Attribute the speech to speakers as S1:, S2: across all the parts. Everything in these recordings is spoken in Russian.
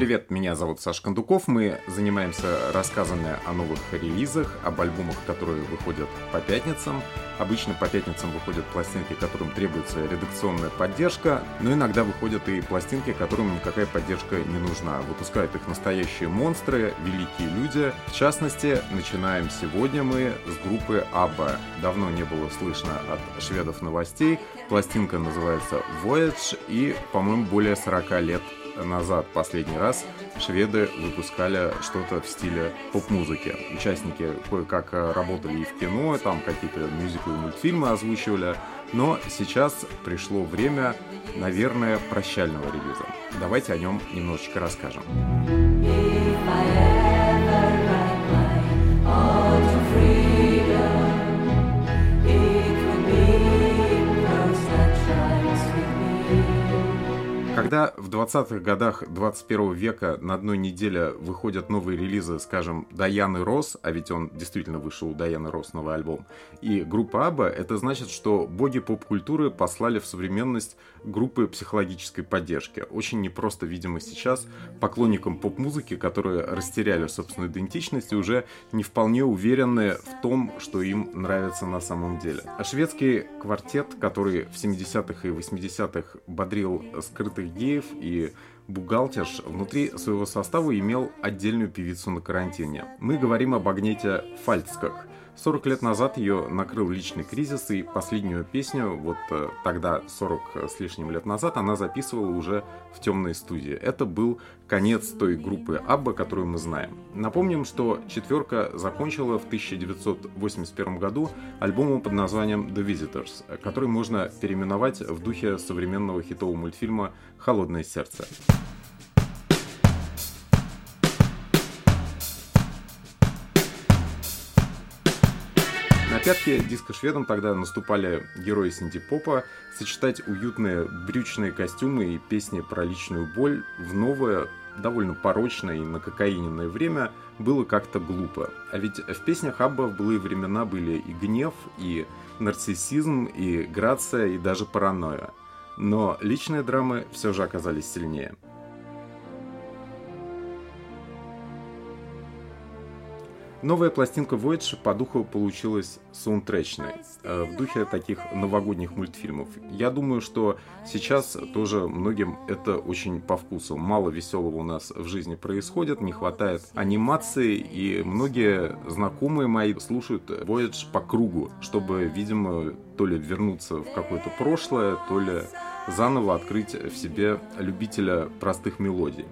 S1: Привет, меня зовут Саша Кондуков. Мы занимаемся рассказами о новых релизах, об альбомах, которые выходят по пятницам. Обычно по пятницам выходят пластинки, которым требуется редакционная поддержка, но иногда выходят и пластинки, которым никакая поддержка не нужна. Выпускают их настоящие монстры, великие люди. В частности, начинаем сегодня мы с группы ABBA. Давно не было слышно от шведов новостей. Пластинка называется Voyage и, по-моему, более 40 лет назад последний раз шведы выпускали что-то в стиле поп-музыки. Участники кое-как работали и в кино, там какие-то мюзиклы и мультфильмы озвучивали, но сейчас пришло время, наверное, прощального релиза. Давайте о нем немножечко расскажем. Когда в 20-х годах 21 века на одной неделе выходят новые релизы, скажем, Даяны Рос, а ведь он действительно вышел у Даяны Рос новый альбом, и группа Аба, это значит, что боги поп-культуры послали в современность группы психологической поддержки. Очень непросто, видимо, сейчас поклонникам поп-музыки, которые растеряли собственную идентичность и уже не вполне уверены в том, что им нравится на самом деле. А шведский квартет, который в 70-х и 80-х бодрил скрытых геев и бухгалтерш внутри своего состава имел отдельную певицу на карантине. Мы говорим об Агнете Фальцках – 40 лет назад ее накрыл личный кризис, и последнюю песню, вот э, тогда, 40 с лишним лет назад, она записывала уже в темной студии. Это был конец той группы Абба, которую мы знаем. Напомним, что четверка закончила в 1981 году альбомом под названием The Visitors, который можно переименовать в духе современного хитового мультфильма «Холодное сердце». пятки диско-шведам тогда наступали герои синти-попа. Сочетать уютные брючные костюмы и песни про личную боль в новое, довольно порочное и накокаиненное время было как-то глупо. А ведь в песнях Абба в былые времена были и гнев, и нарциссизм, и грация, и даже паранойя. Но личные драмы все же оказались сильнее. Новая пластинка Voyage по духу получилась саундтречной, э, в духе таких новогодних мультфильмов. Я думаю, что сейчас тоже многим это очень по вкусу. Мало веселого у нас в жизни происходит, не хватает анимации, и многие знакомые мои слушают Voyage по кругу, чтобы, видимо, то ли вернуться в какое-то прошлое, то ли заново открыть в себе любителя простых мелодий.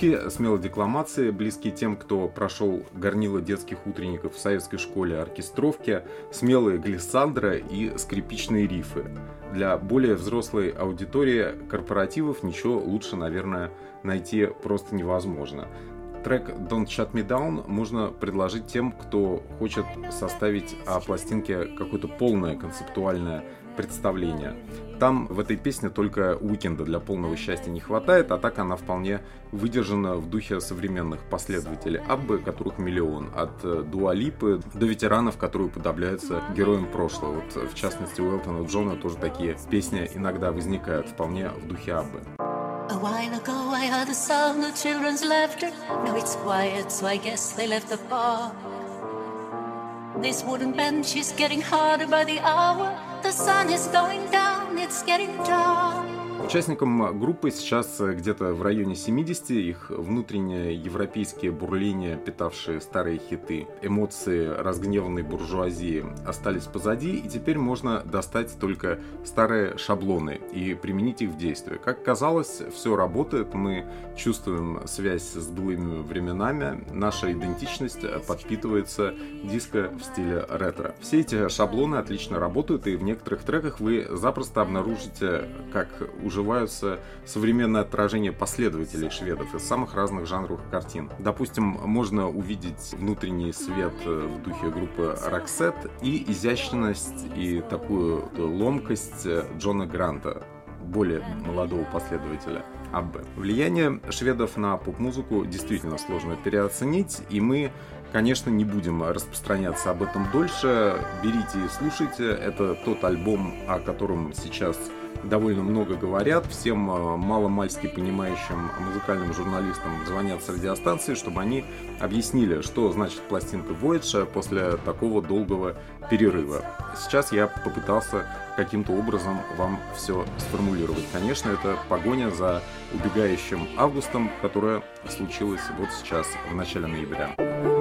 S1: Куски смелой декламации, близкие тем, кто прошел горнило детских утренников в советской школе оркестровки, смелые глиссандра и скрипичные рифы. Для более взрослой аудитории корпоративов ничего лучше, наверное, найти просто невозможно. Трек Don't Shut Me Down можно предложить тем, кто хочет составить о пластинке какое-то полное концептуальное представление. Там в этой песне только уикенда для полного счастья не хватает, а так она вполне выдержана в духе современных последователей Аббы, которых миллион. От э, Дуалипы до ветеранов, которые уподобляются героям прошлого. Вот, в частности, у Элтона Джона тоже такие песни иногда возникают вполне в духе Аббы. A while ago I heard the sound of children's laughter. Now it's quiet, so I guess they left the bar. This wooden bench is getting harder by the hour. The sun is going down, it's getting dark. Участникам группы сейчас где-то в районе 70, их внутренние европейские бурления, питавшие старые хиты, эмоции разгневанной буржуазии остались позади, и теперь можно достать только старые шаблоны и применить их в действие. Как казалось, все работает, мы чувствуем связь с былыми временами, наша идентичность подпитывается диско в стиле ретро. Все эти шаблоны отлично работают, и в некоторых треках вы запросто обнаружите, как уживаются современное отражение последователей шведов из самых разных жанров картин. Допустим, можно увидеть внутренний свет в духе группы Roxette и изящность и такую ломкость Джона Гранта, более молодого последователя. АБ. Влияние шведов на поп-музыку действительно сложно переоценить, и мы Конечно, не будем распространяться об этом дольше. Берите и слушайте. Это тот альбом, о котором сейчас довольно много говорят. Всем э, маломальски понимающим музыкальным журналистам звонят с радиостанции, чтобы они объяснили, что значит пластинка Voyage после такого долгого перерыва. Сейчас я попытался каким-то образом вам все сформулировать. Конечно, это погоня за убегающим августом, которая случилась вот сейчас, в начале ноября.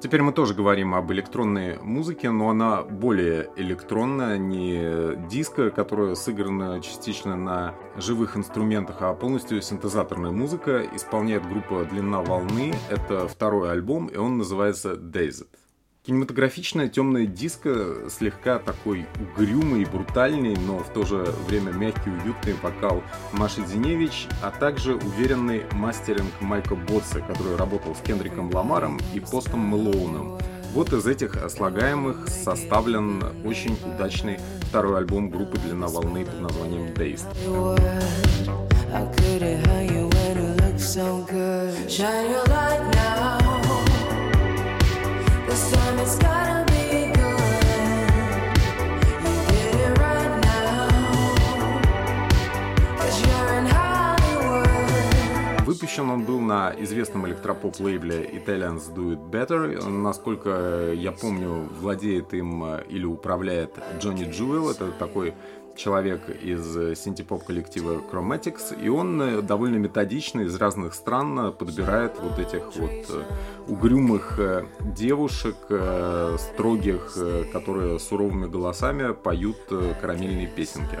S1: Теперь мы тоже говорим об электронной музыке, но она более электронная, не диско, которая сыграна частично на живых инструментах, а полностью синтезаторная музыка. Исполняет группа «Длина волны». Это второй альбом, и он называется «Dazed». Кинематографичная темная диско, слегка такой угрюмый, брутальный, но в то же время мягкий, уютный вокал Маши Зиневич, а также уверенный мастеринг Майка Ботса, который работал с Кендриком Ламаром и Постом Мэлоуном. Вот из этих слагаемых составлен очень удачный второй альбом группы «Длина волны» под названием «Dazed». Shine your Выпущен он был на известном электропоп лейбле Italians Do It Better. Насколько я помню, владеет им или управляет Джонни Джуэл. Это такой человек из синтепоп коллектива Chromatics, и он э, довольно методично из разных стран подбирает вот этих вот э, угрюмых э, девушек, строгих, которые суровыми голосами поют карамельные песенки.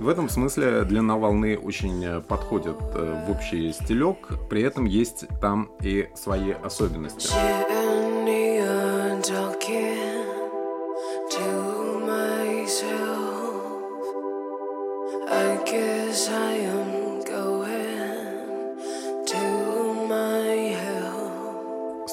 S1: В этом смысле длина волны очень подходит в общий стилек, при этом есть там и свои особенности.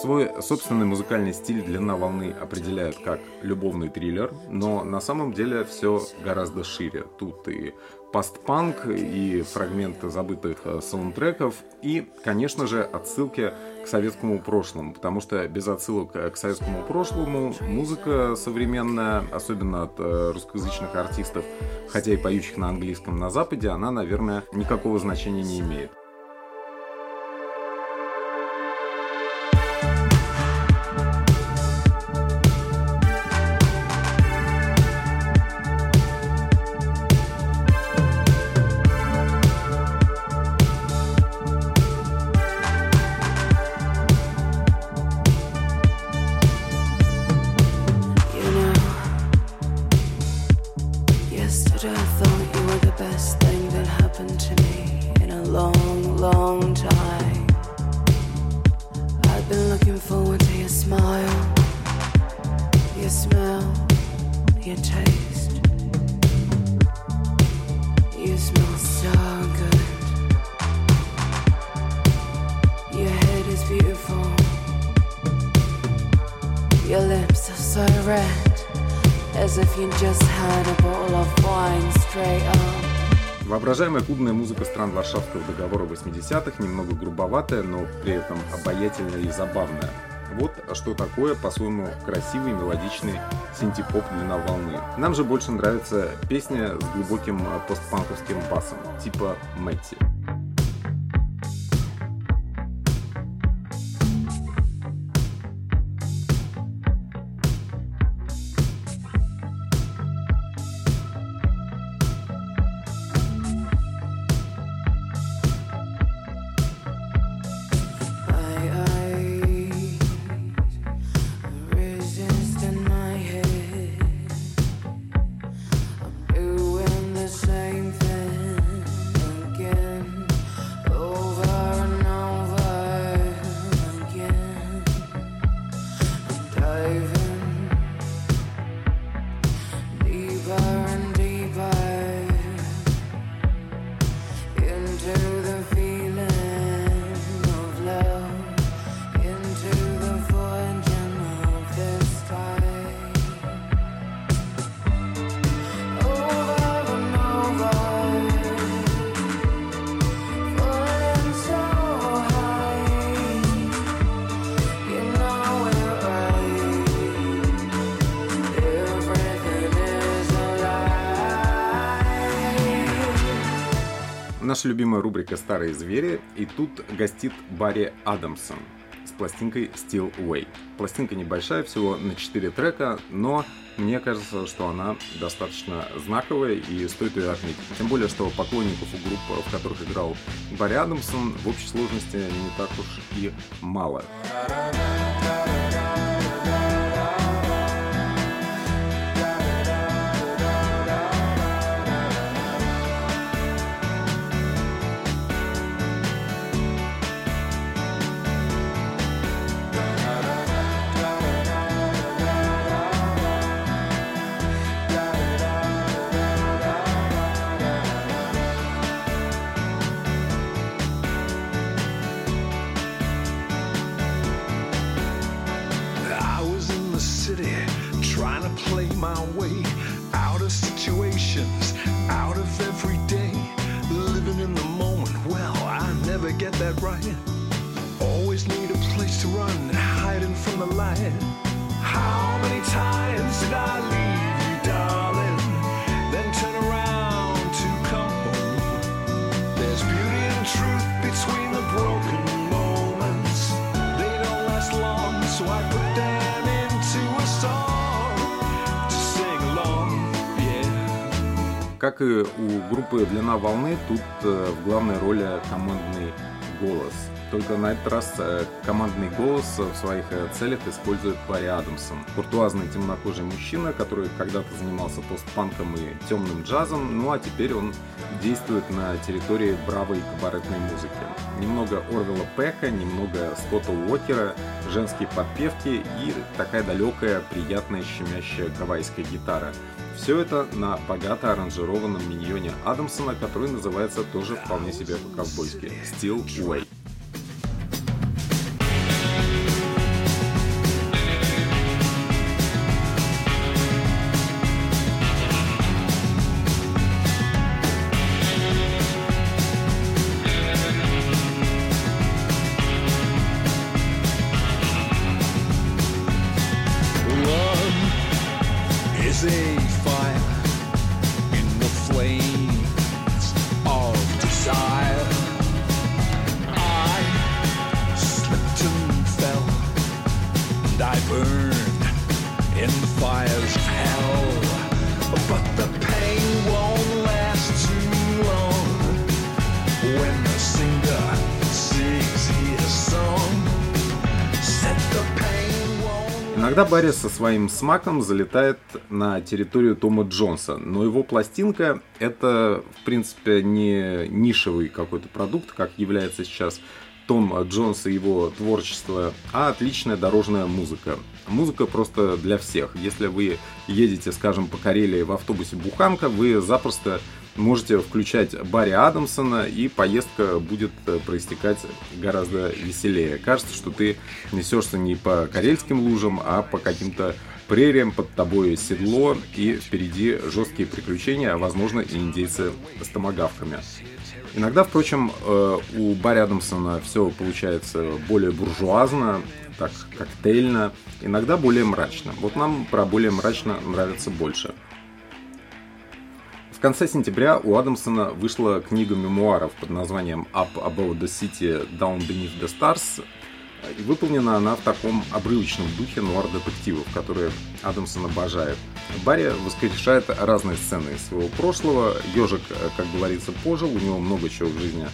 S1: Свой собственный музыкальный стиль длина волны определяют как любовный триллер, но на самом деле все гораздо шире. Тут и постпанк, и фрагменты забытых э, саундтреков, и, конечно же, отсылки к советскому прошлому, потому что без отсылок к советскому прошлому музыка современная, особенно от э, русскоязычных артистов, хотя и поющих на английском на Западе, она, наверное, никакого значения не имеет. Музыка стран Варшавского договора 80-х немного грубоватая, но при этом обаятельная и забавная. Вот что такое, по-своему, красивый мелодичный синтепоп длина волны. Нам же больше нравится песня с глубоким постпанковским басом, типа Мэтти. Любимая рубрика «Старые звери», и тут гостит Барри Адамсон с пластинкой Still Way. Пластинка небольшая, всего на 4 трека, но мне кажется, что она достаточно знаковая и стоит ее отметить. Тем более, что поклонников у групп, в которых играл Барри Адамсон, в общей сложности не так уж и мало. Как и у группы «Длина волны», тут э, в главной роли командный голос. Только на этот раз э, командный голос в своих э, целях использует Барри Адамсон. Куртуазный темнокожий мужчина, который когда-то занимался постпанком и темным джазом, ну а теперь он действует на территории бравой кабаретной музыки. Немного Орвела Пека, немного Скотта Уокера, женские подпевки и такая далекая, приятная, щемящая гавайская гитара – все это на богато аранжированном миньоне Адамсона, который называется тоже вполне себе по-ковбойски «Still Way». Барри со своим смаком залетает на территорию Тома Джонса, но его пластинка это, в принципе, не нишевый какой-то продукт, как является сейчас том Джонс и его творчество, а отличная дорожная музыка. Музыка просто для всех. Если вы едете, скажем, по Карелии в автобусе Буханка, вы запросто можете включать Барри Адамсона, и поездка будет э, проистекать гораздо веселее. Кажется, что ты несешься не по карельским лужам, а по каким-то прериям под тобой седло и впереди жесткие приключения, а возможно и индейцы с томогавками. Иногда, впрочем, э, у Барри Адамсона все получается более буржуазно, так коктейльно, иногда более мрачно. Вот нам про более мрачно нравится больше. В конце сентября у Адамсона вышла книга мемуаров под названием Up Above the City, Down Beneath the Stars, и выполнена она в таком обрывочном духе нуар-детективов, которые Адамсон обожает. Барри воскрешает разные сцены из своего прошлого. Ежик, как говорится, пожил, у него много чего в жизни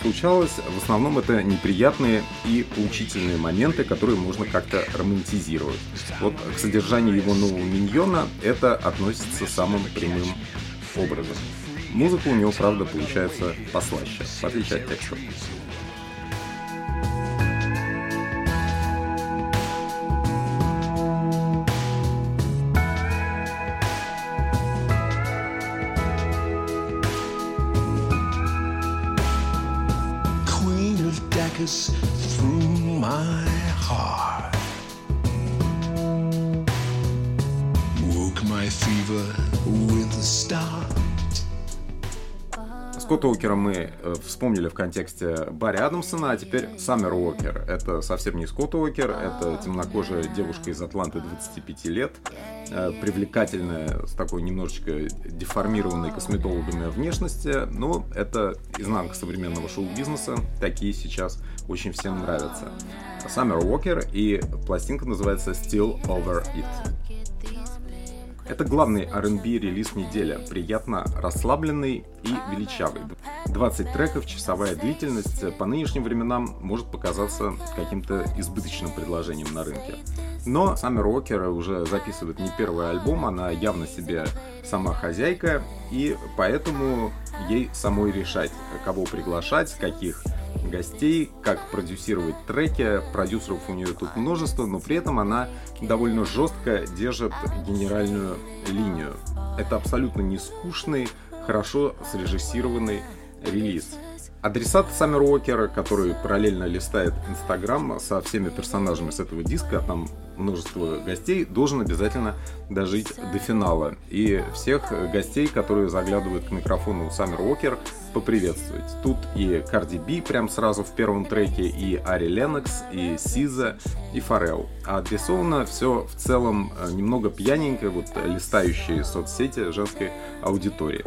S1: случалось. В основном это неприятные и поучительные моменты, которые можно как-то романтизировать. Вот к содержанию его нового миньона это относится самым прямым образом. Музыка у него, правда, получается послаще, в отличие от текстов. Скотта Уокера мы э, вспомнили в контексте Барри Адамсона, а теперь Саммер Уокер. Это совсем не Скотт Уокер, это темнокожая девушка из Атланты 25 лет, э, привлекательная, с такой немножечко деформированной косметологами внешности, но это изнанка современного шоу-бизнеса, такие сейчас очень всем нравятся. Саммер Уокер и пластинка называется Still Over It. Это главный R&B релиз недели, приятно расслабленный и величавый. 20 треков, часовая длительность по нынешним временам может показаться каким-то избыточным предложением на рынке. Но Саммер Уокер уже записывает не первый альбом, она явно себе сама хозяйка, и поэтому ей самой решать, кого приглашать, каких гостей, как продюсировать треки. Продюсеров у нее тут множество, но при этом она довольно жестко держит генеральную линию. Это абсолютно не скучный, хорошо срежиссированный релиз. Адресат Саммер Уокера, который параллельно листает Инстаграм со всеми персонажами с этого диска, там множество гостей, должен обязательно дожить до финала. И всех гостей, которые заглядывают к микрофону Саммер Уокер, поприветствовать. Тут и Карди Би прям сразу в первом треке, и Ари Ленокс, и Сиза, и Фарел. А отрисовано все в целом э, немного пьяненько, вот листающие соцсети женской аудитории.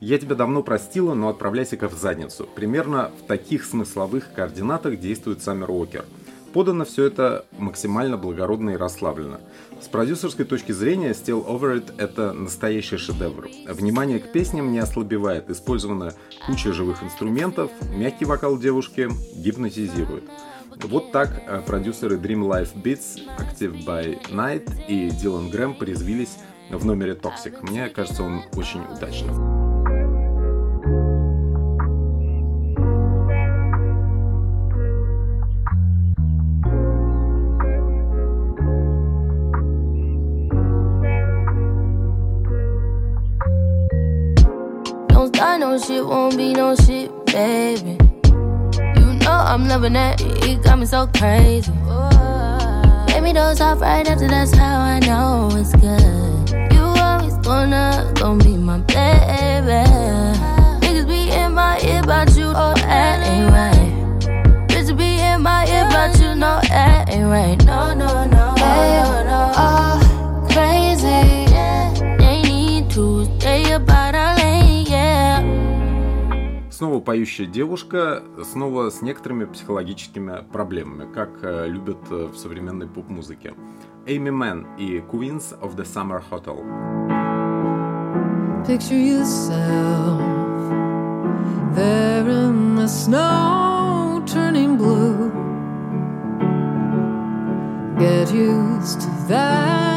S1: Я тебя давно простила, но отправляйся-ка в задницу. Примерно в таких смысловых координатах действует Саммер Уокер. Подано все это максимально благородно и расслабленно. С продюсерской точки зрения Still Over It это настоящий шедевр. Внимание к песням не ослабевает, использована куча живых инструментов, мягкий вокал девушки гипнотизирует. Вот так э, продюсеры Dream Life Beats, Active by Night и Дилан Грэм порезвились в номере Toxic. Мне кажется, он очень удачным.
S2: No shit, won't be no shit, baby. You know I'm loving that, it got me so crazy. Made me those off right after, that's how I know it's good. You always gonna, gonna be my baby. Niggas be in my ear about you, oh, that ain't right. Bitches be in my ear about you, no, that ain't right.
S1: Снова поющая девушка, снова с некоторыми психологическими проблемами, как э, любят э, в современной поп-музыке. Эйми Мэн и Queens of the Summer Hotel. Picture yourself there in the snow turning blue. Get used to that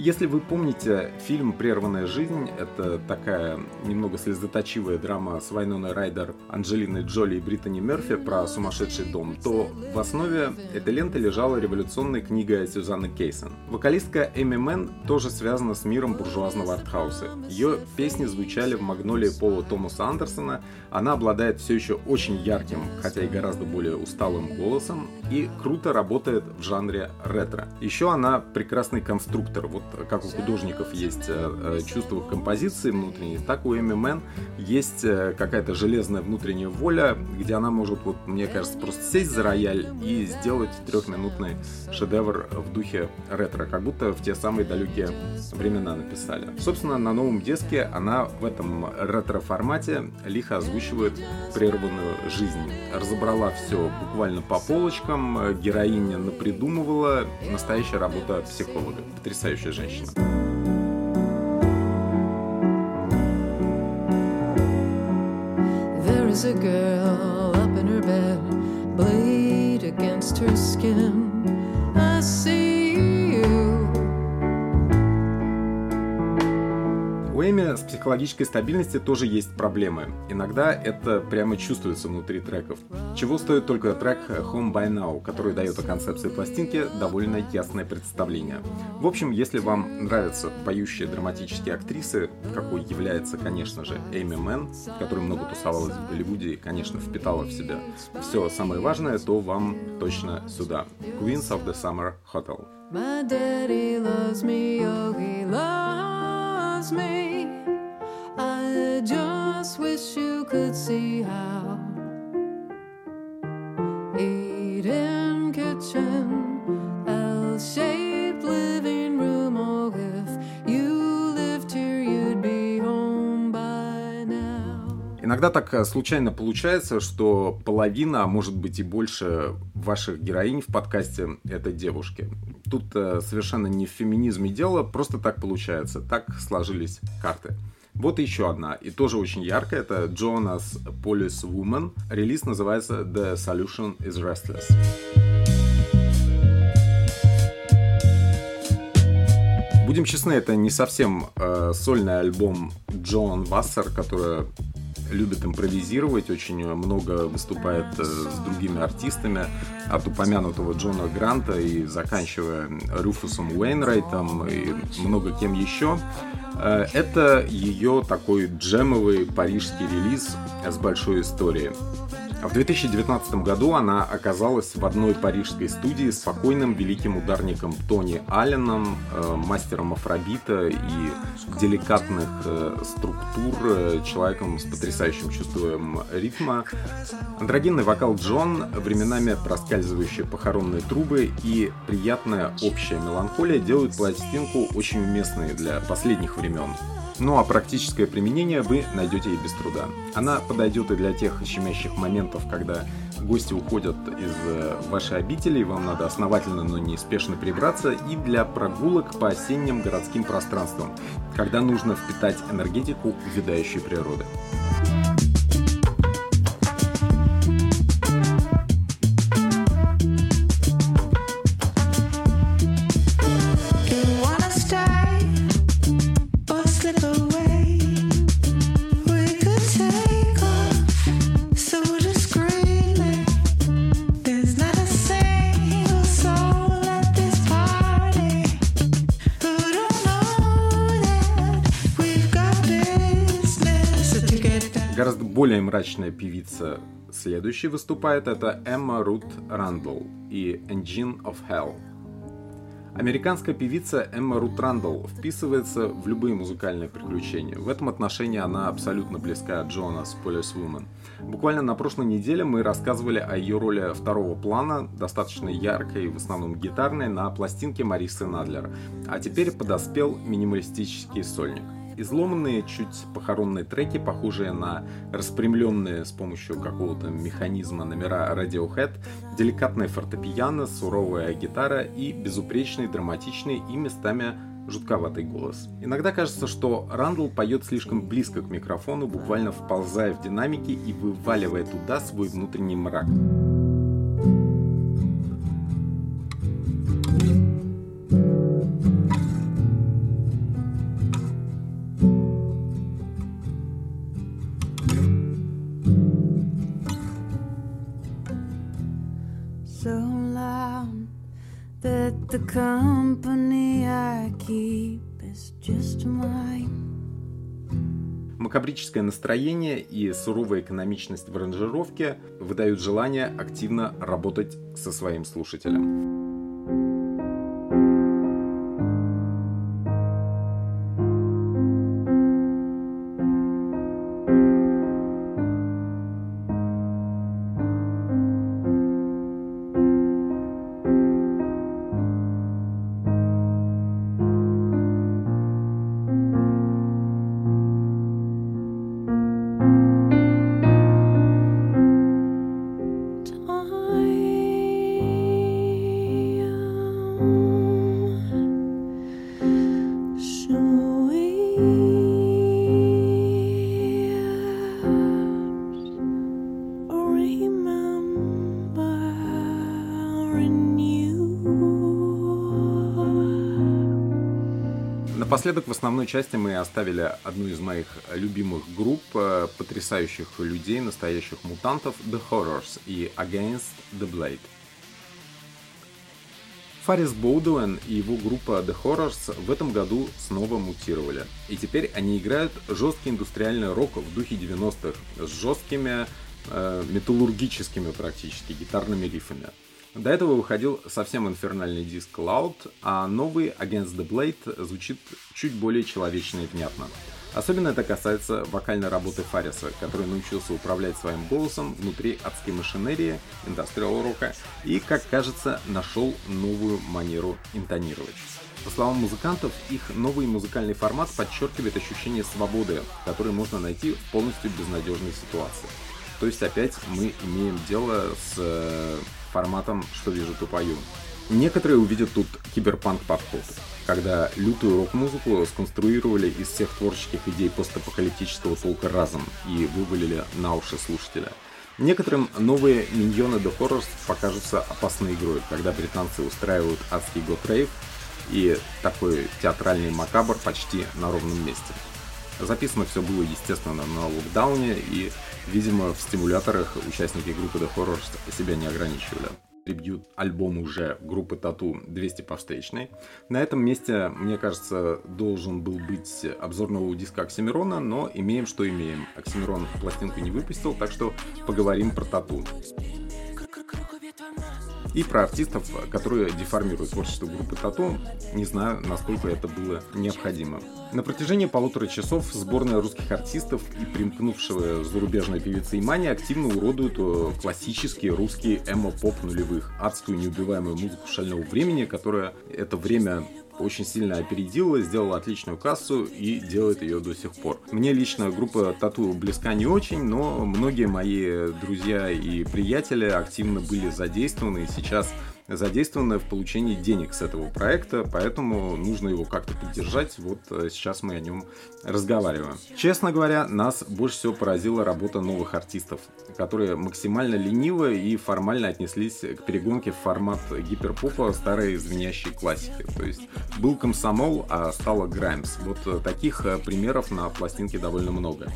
S1: Если вы помните фильм «Прерванная жизнь», это такая немного слезоточивая драма с Вайноной Райдер, Анджелиной Джоли и Бриттани Мерфи про сумасшедший дом, то в основе этой ленты лежала революционная книга Сюзанны Кейсон. Вокалистка Эми Мэн тоже связана с миром буржуазного артхауса. Ее песни звучали в «Магнолии» Пола Томаса Андерсона, она обладает все еще очень ярким, хотя и гораздо более усталым голосом, и круто работает в жанре ретро. Еще она прекрасный конструктор. Вот как у художников есть э, э, чувство композиции внутренней, так у Эми Мэн есть э, какая-то железная внутренняя воля, где она может, вот, мне кажется, просто сесть за рояль и сделать трехминутный шедевр в духе ретро, как будто в те самые далекие времена написали. Собственно, на новом диске она в этом ретро-формате лихо озвучивает прерванную жизнь. Разобрала все буквально по полочкам, героиня напридумывала, настоящая работа психолога. Потрясающая There is a girl up in her bed, bleed against her skin. I see У Эми с психологической стабильностью тоже есть проблемы. Иногда это прямо чувствуется внутри треков. Чего стоит только трек Home by Now, который дает о концепции пластинки довольно ясное представление. В общем, если вам нравятся поющие драматические актрисы, какой является, конечно же, Эми Мэн, которая много тусовалась в Голливуде и, конечно, впитала в себя все самое важное, то вам точно сюда. Queens of the Summer Hotel. My daddy loves me, oh, he loves me. Wish you could see how Eden kitchen, L-shaped living room. Oh, if you lived here, you'd be home by now. Иногда так э, случайно получается, что половина, а может быть и больше ваших героинь в подкасте — это девушки. Тут э, совершенно не в феминизме дело, просто так получается, так сложились карты. Вот еще одна, и тоже очень яркая, это Jonas Police Woman. Релиз называется The Solution is Restless. Будем честны, это не совсем э, сольный альбом Джон Вассер, которая любит импровизировать, очень много выступает э, с другими артистами, от упомянутого Джона Гранта и заканчивая Руфусом Уэйнрайтом и много кем еще. Э, это ее такой джемовый парижский релиз с большой историей. В 2019 году она оказалась в одной парижской студии с спокойным великим ударником Тони Алленом, э, мастером афробита и деликатных э, структур, э, человеком с потрясающим чувством ритма. Андрогинный вокал Джон, временами проскальзывающие похоронные трубы и приятная общая меланхолия делают пластинку очень уместной для последних времен. Ну а практическое применение вы найдете и без труда. Она подойдет и для тех щемящих моментов, когда гости уходят из э, вашей обители, и вам надо основательно, но не спешно прибраться, и для прогулок по осенним городским пространствам, когда нужно впитать энергетику увядающей природы. Мрачная певица следующей выступает, это Эмма Рут Рандл и Engine of Hell. Американская певица Эмма Рут Рандл вписывается в любые музыкальные приключения. В этом отношении она абсолютно близка Joan As Police Woman. Буквально на прошлой неделе мы рассказывали о ее роли второго плана, достаточно яркой, в основном гитарной, на пластинке Марисы Надлер. А теперь подоспел минималистический сольник изломанные, чуть похоронные треки, похожие на распрямленные с помощью какого-то механизма номера Radiohead, деликатная фортепиано, суровая гитара и безупречный, драматичный и местами жутковатый голос. Иногда кажется, что Рандл поет слишком близко к микрофону, буквально вползая в динамики и вываливая туда свой внутренний мрак. Макабрическое настроение и суровая экономичность в аранжировке выдают желание активно работать со своим слушателем. Напоследок в основной части мы оставили одну из моих любимых групп, э, потрясающих людей, настоящих мутантов, The Horrors и Against the Blade. Фарис Боудуэн и его группа The Horrors в этом году снова мутировали. И теперь они играют жесткий индустриальный рок в духе 90-х с жесткими э, металлургическими практически гитарными рифами. До этого выходил совсем инфернальный диск Loud, а новый Against the Blade звучит чуть более человечно и внятно. Особенно это касается вокальной работы Фариса, который научился управлять своим голосом внутри адской машинерии, индастриал рока, и, как кажется, нашел новую манеру интонировать. По словам музыкантов, их новый музыкальный формат подчеркивает ощущение свободы, которое можно найти в полностью безнадежной ситуации. То есть опять мы имеем дело с э, форматом «что вижу, то пою». Некоторые увидят тут киберпанк-подход, когда лютую рок-музыку сконструировали из всех творческих идей постапокалиптического толка разом и вывалили на уши слушателя. Некоторым новые миньоны The Horrors покажутся опасной игрой, когда британцы устраивают адский год рейв и такой театральный макабр почти на ровном месте. Записано все было, естественно, на локдауне, и, видимо, в стимуляторах участники группы The Horrors себя не ограничивали. Трибьют альбом уже группы Тату 200 по. На этом месте, мне кажется, должен был быть обзор нового диска Оксимирона, но имеем, что имеем. Оксимирон пластинку не выпустил, так что поговорим про Тату и про артистов, которые деформируют творчество группы Тату. Не знаю, насколько это было необходимо. На протяжении полутора часов сборная русских артистов и примкнувшего зарубежной певицы Имани активно уродуют э, классические русские эмо-поп нулевых, адскую неубиваемую музыку шального времени, которая это время очень сильно опередила, сделала отличную кассу и делает ее до сих пор. Мне лично группа Тату близка не очень, но многие мои друзья и приятели активно были задействованы и сейчас задействованы в получении денег с этого проекта, поэтому нужно его как-то поддержать. Вот э, сейчас мы о нем разговариваем. Честно говоря, нас больше всего поразила работа новых артистов, которые максимально лениво и формально отнеслись к перегонке в формат гиперпопа старой звенящей классики. То есть был комсомол, а стало Граймс. Вот э, таких э, примеров на пластинке довольно много.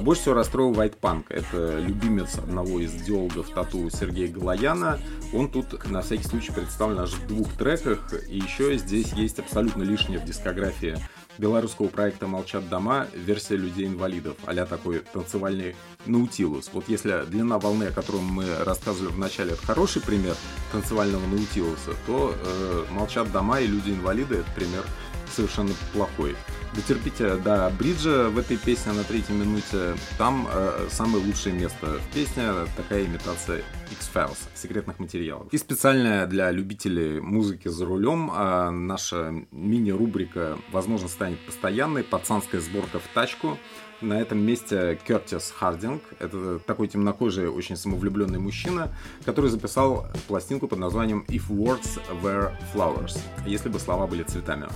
S1: Больше всего расстроил White Punk. Это любимец одного из идеологов тату Сергея Галаяна. Он тут на всякий случай представлен аж в двух треках. И еще здесь есть абсолютно лишнее в дискографии белорусского проекта «Молчат дома» версия людей-инвалидов, а такой танцевальный наутилус. Вот если длина волны, о котором мы рассказывали в начале, это хороший пример танцевального наутилуса, то э, «Молчат дома» и «Люди-инвалиды» — это пример совершенно плохой. Дотерпите до бриджа в этой песне на третьей минуте. Там э, самое лучшее место в песне, такая имитация X-Files, секретных материалов. И специальная для любителей музыки за рулем э, наша мини-рубрика, возможно, станет постоянной. Пацанская сборка в тачку. На этом месте Кертис Хардинг. Это такой темнокожий, очень самовлюбленный мужчина, который записал пластинку под названием If Words Were Flowers. Если бы слова были цветами.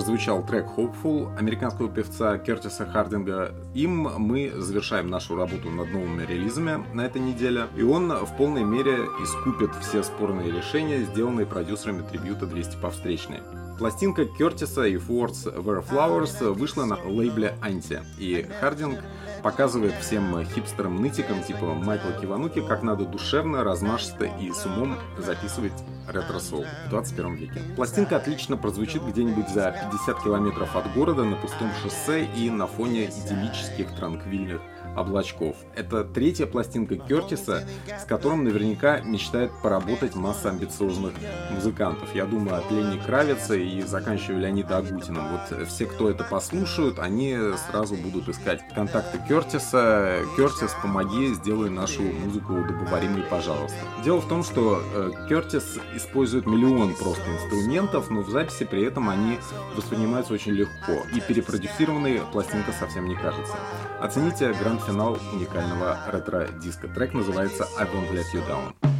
S1: Прозвучал трек Hopeful американского певца Кертиса Хардинга. Им мы завершаем нашу работу над новыми релизами на этой неделе. И он в полной мере искупит все спорные решения, сделанные продюсерами трибюта 200 по встречной. Пластинка Кертиса и Words Were Flowers вышла на лейбле Анти, и Хардинг показывает всем хипстерам-нытикам типа Майкла Кивануки, как надо душевно, размашисто и с умом записывать ретро-сол в 21 веке. Пластинка отлично прозвучит где-нибудь за 50 километров от города на пустом шоссе и на фоне идиллических транквильных облачков. Это третья пластинка Кертиса, с которым наверняка мечтает поработать масса амбициозных музыкантов. Я думаю от Лени Кравица и заканчивая Леонида Агутиным. Вот все, кто это послушают, они сразу будут искать контакты Кертиса. Кертис, помоги, сделай нашу музыку удобоваримой, пожалуйста. Дело в том, что э, Кертис использует миллион просто инструментов, но в записи при этом они воспринимаются очень легко. И перепродюсированной пластинка совсем не кажется. Оцените гранд-финал уникального ретро-диска. Трек называется I Won't Let You Down.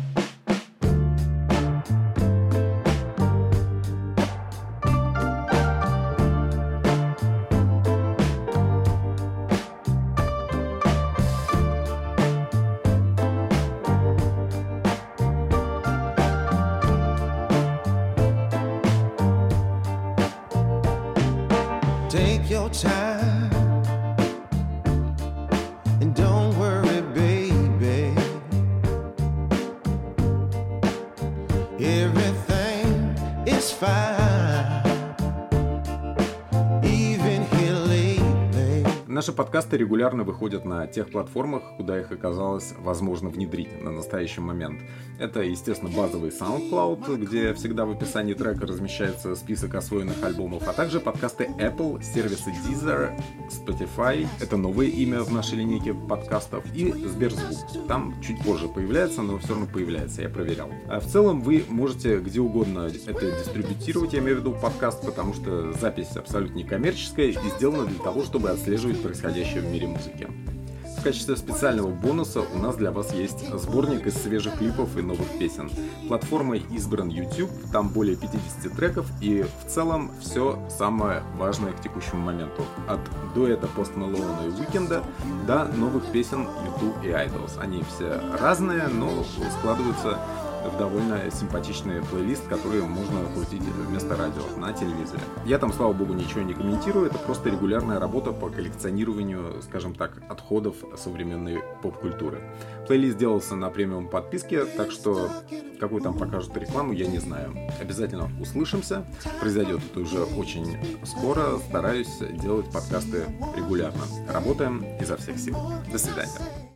S1: Наши подкасты регулярно выходят на тех платформах, куда их оказалось возможно внедрить на настоящий момент. Это, естественно, базовый SoundCloud, где всегда в описании трека размещается список освоенных альбомов, а также подкасты Apple, сервисы Deezer, Spotify, это новое имя в нашей линейке подкастов, и Сберзвук. Там чуть позже появляется, но все равно появляется, я проверял. А в целом вы можете где угодно это дистрибутировать, я имею в виду подкаст, потому что запись абсолютно некоммерческая и сделана для того, чтобы отслеживать происходящее в мире музыки. В качестве специального бонуса у нас для вас есть сборник из свежих клипов и новых песен. Платформой избран YouTube, там более 50 треков и в целом все самое важное к текущему моменту. От дуэта Post Malone и Weekend до новых песен YouTube и Idols. Они все разные, но складываются в довольно симпатичный плейлист, который можно крутить вместо радио на телевизоре. Я там, слава богу, ничего не комментирую, это просто регулярная работа по коллекционированию, скажем так, отходов современной поп-культуры. Плейлист делался на премиум подписке, так что какую там покажут рекламу, я не знаю. Обязательно услышимся. Произойдет это уже очень скоро. Стараюсь делать подкасты регулярно. Работаем изо всех сил. До свидания.